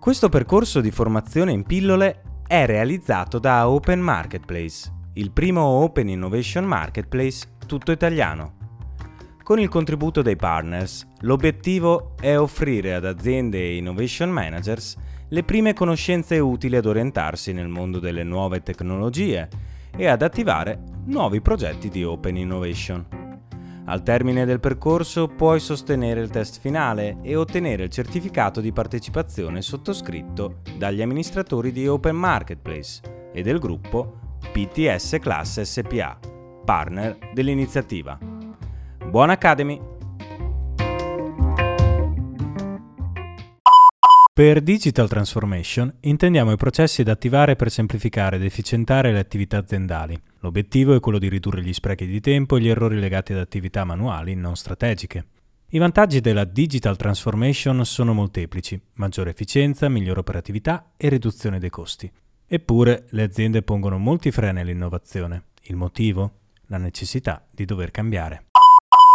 Questo percorso di formazione in pillole è realizzato da Open Marketplace, il primo Open Innovation Marketplace tutto italiano. Con il contributo dei partners, l'obiettivo è offrire ad aziende e innovation managers le prime conoscenze utili ad orientarsi nel mondo delle nuove tecnologie e ad attivare nuovi progetti di Open Innovation. Al termine del percorso puoi sostenere il test finale e ottenere il certificato di partecipazione sottoscritto dagli amministratori di Open Marketplace e del gruppo PTS Class SPA, partner dell'iniziativa. Buon Academy! Per Digital Transformation intendiamo i processi da attivare per semplificare ed efficientare le attività aziendali. L'obiettivo è quello di ridurre gli sprechi di tempo e gli errori legati ad attività manuali non strategiche. I vantaggi della Digital Transformation sono molteplici, maggiore efficienza, migliore operatività e riduzione dei costi. Eppure le aziende pongono molti freni all'innovazione. Il motivo? La necessità di dover cambiare.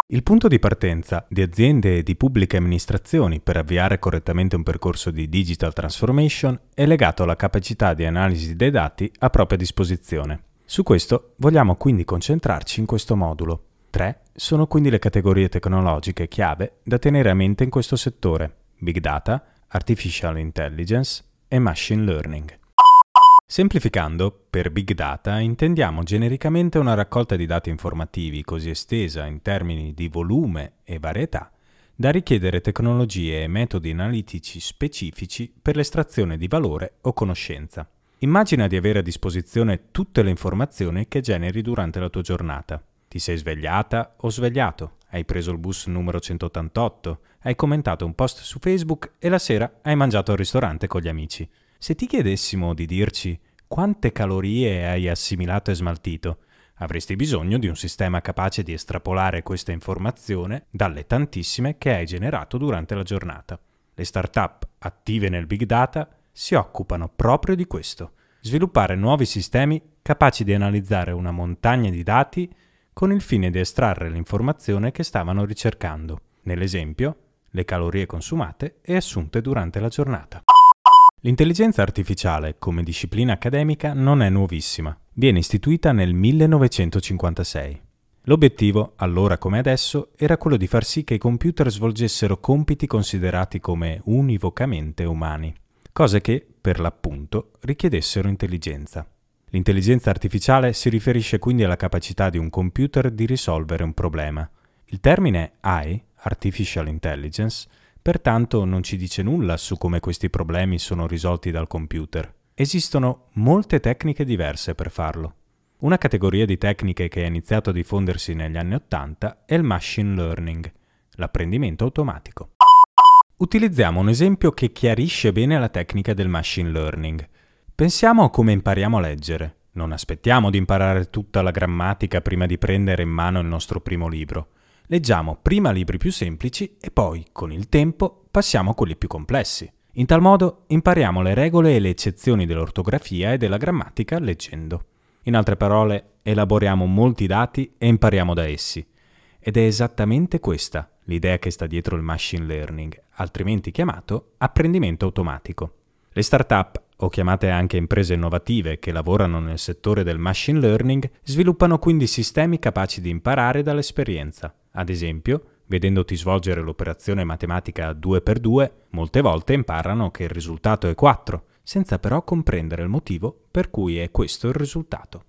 Il punto di partenza di aziende e di pubbliche amministrazioni per avviare correttamente un percorso di digital transformation è legato alla capacità di analisi dei dati a propria disposizione. Su questo vogliamo quindi concentrarci in questo modulo. Tre sono quindi le categorie tecnologiche chiave da tenere a mente in questo settore: Big Data, Artificial Intelligence e Machine Learning. Semplificando, per big data intendiamo genericamente una raccolta di dati informativi così estesa in termini di volume e varietà da richiedere tecnologie e metodi analitici specifici per l'estrazione di valore o conoscenza. Immagina di avere a disposizione tutte le informazioni che generi durante la tua giornata. Ti sei svegliata o svegliato, hai preso il bus numero 188, hai commentato un post su Facebook e la sera hai mangiato al ristorante con gli amici. Se ti chiedessimo di dirci quante calorie hai assimilato e smaltito, avresti bisogno di un sistema capace di estrapolare questa informazione dalle tantissime che hai generato durante la giornata. Le start-up attive nel big data si occupano proprio di questo, sviluppare nuovi sistemi capaci di analizzare una montagna di dati con il fine di estrarre l'informazione che stavano ricercando, nell'esempio le calorie consumate e assunte durante la giornata. L'intelligenza artificiale come disciplina accademica non è nuovissima, viene istituita nel 1956. L'obiettivo, allora come adesso, era quello di far sì che i computer svolgessero compiti considerati come univocamente umani, cose che, per l'appunto, richiedessero intelligenza. L'intelligenza artificiale si riferisce quindi alla capacità di un computer di risolvere un problema. Il termine AI, Artificial Intelligence, pertanto non ci dice nulla su come questi problemi sono risolti dal computer. Esistono molte tecniche diverse per farlo. Una categoria di tecniche che ha iniziato a diffondersi negli anni Ottanta è il machine learning, l'apprendimento automatico. Utilizziamo un esempio che chiarisce bene la tecnica del machine learning. Pensiamo a come impariamo a leggere. Non aspettiamo di imparare tutta la grammatica prima di prendere in mano il nostro primo libro. Leggiamo prima libri più semplici e poi, con il tempo, passiamo a quelli più complessi. In tal modo impariamo le regole e le eccezioni dell'ortografia e della grammatica leggendo. In altre parole, elaboriamo molti dati e impariamo da essi. Ed è esattamente questa l'idea che sta dietro il machine learning, altrimenti chiamato apprendimento automatico. Le start-up, o chiamate anche imprese innovative che lavorano nel settore del machine learning, sviluppano quindi sistemi capaci di imparare dall'esperienza. Ad esempio, vedendoti svolgere l'operazione matematica 2x2, molte volte imparano che il risultato è 4, senza però comprendere il motivo per cui è questo il risultato.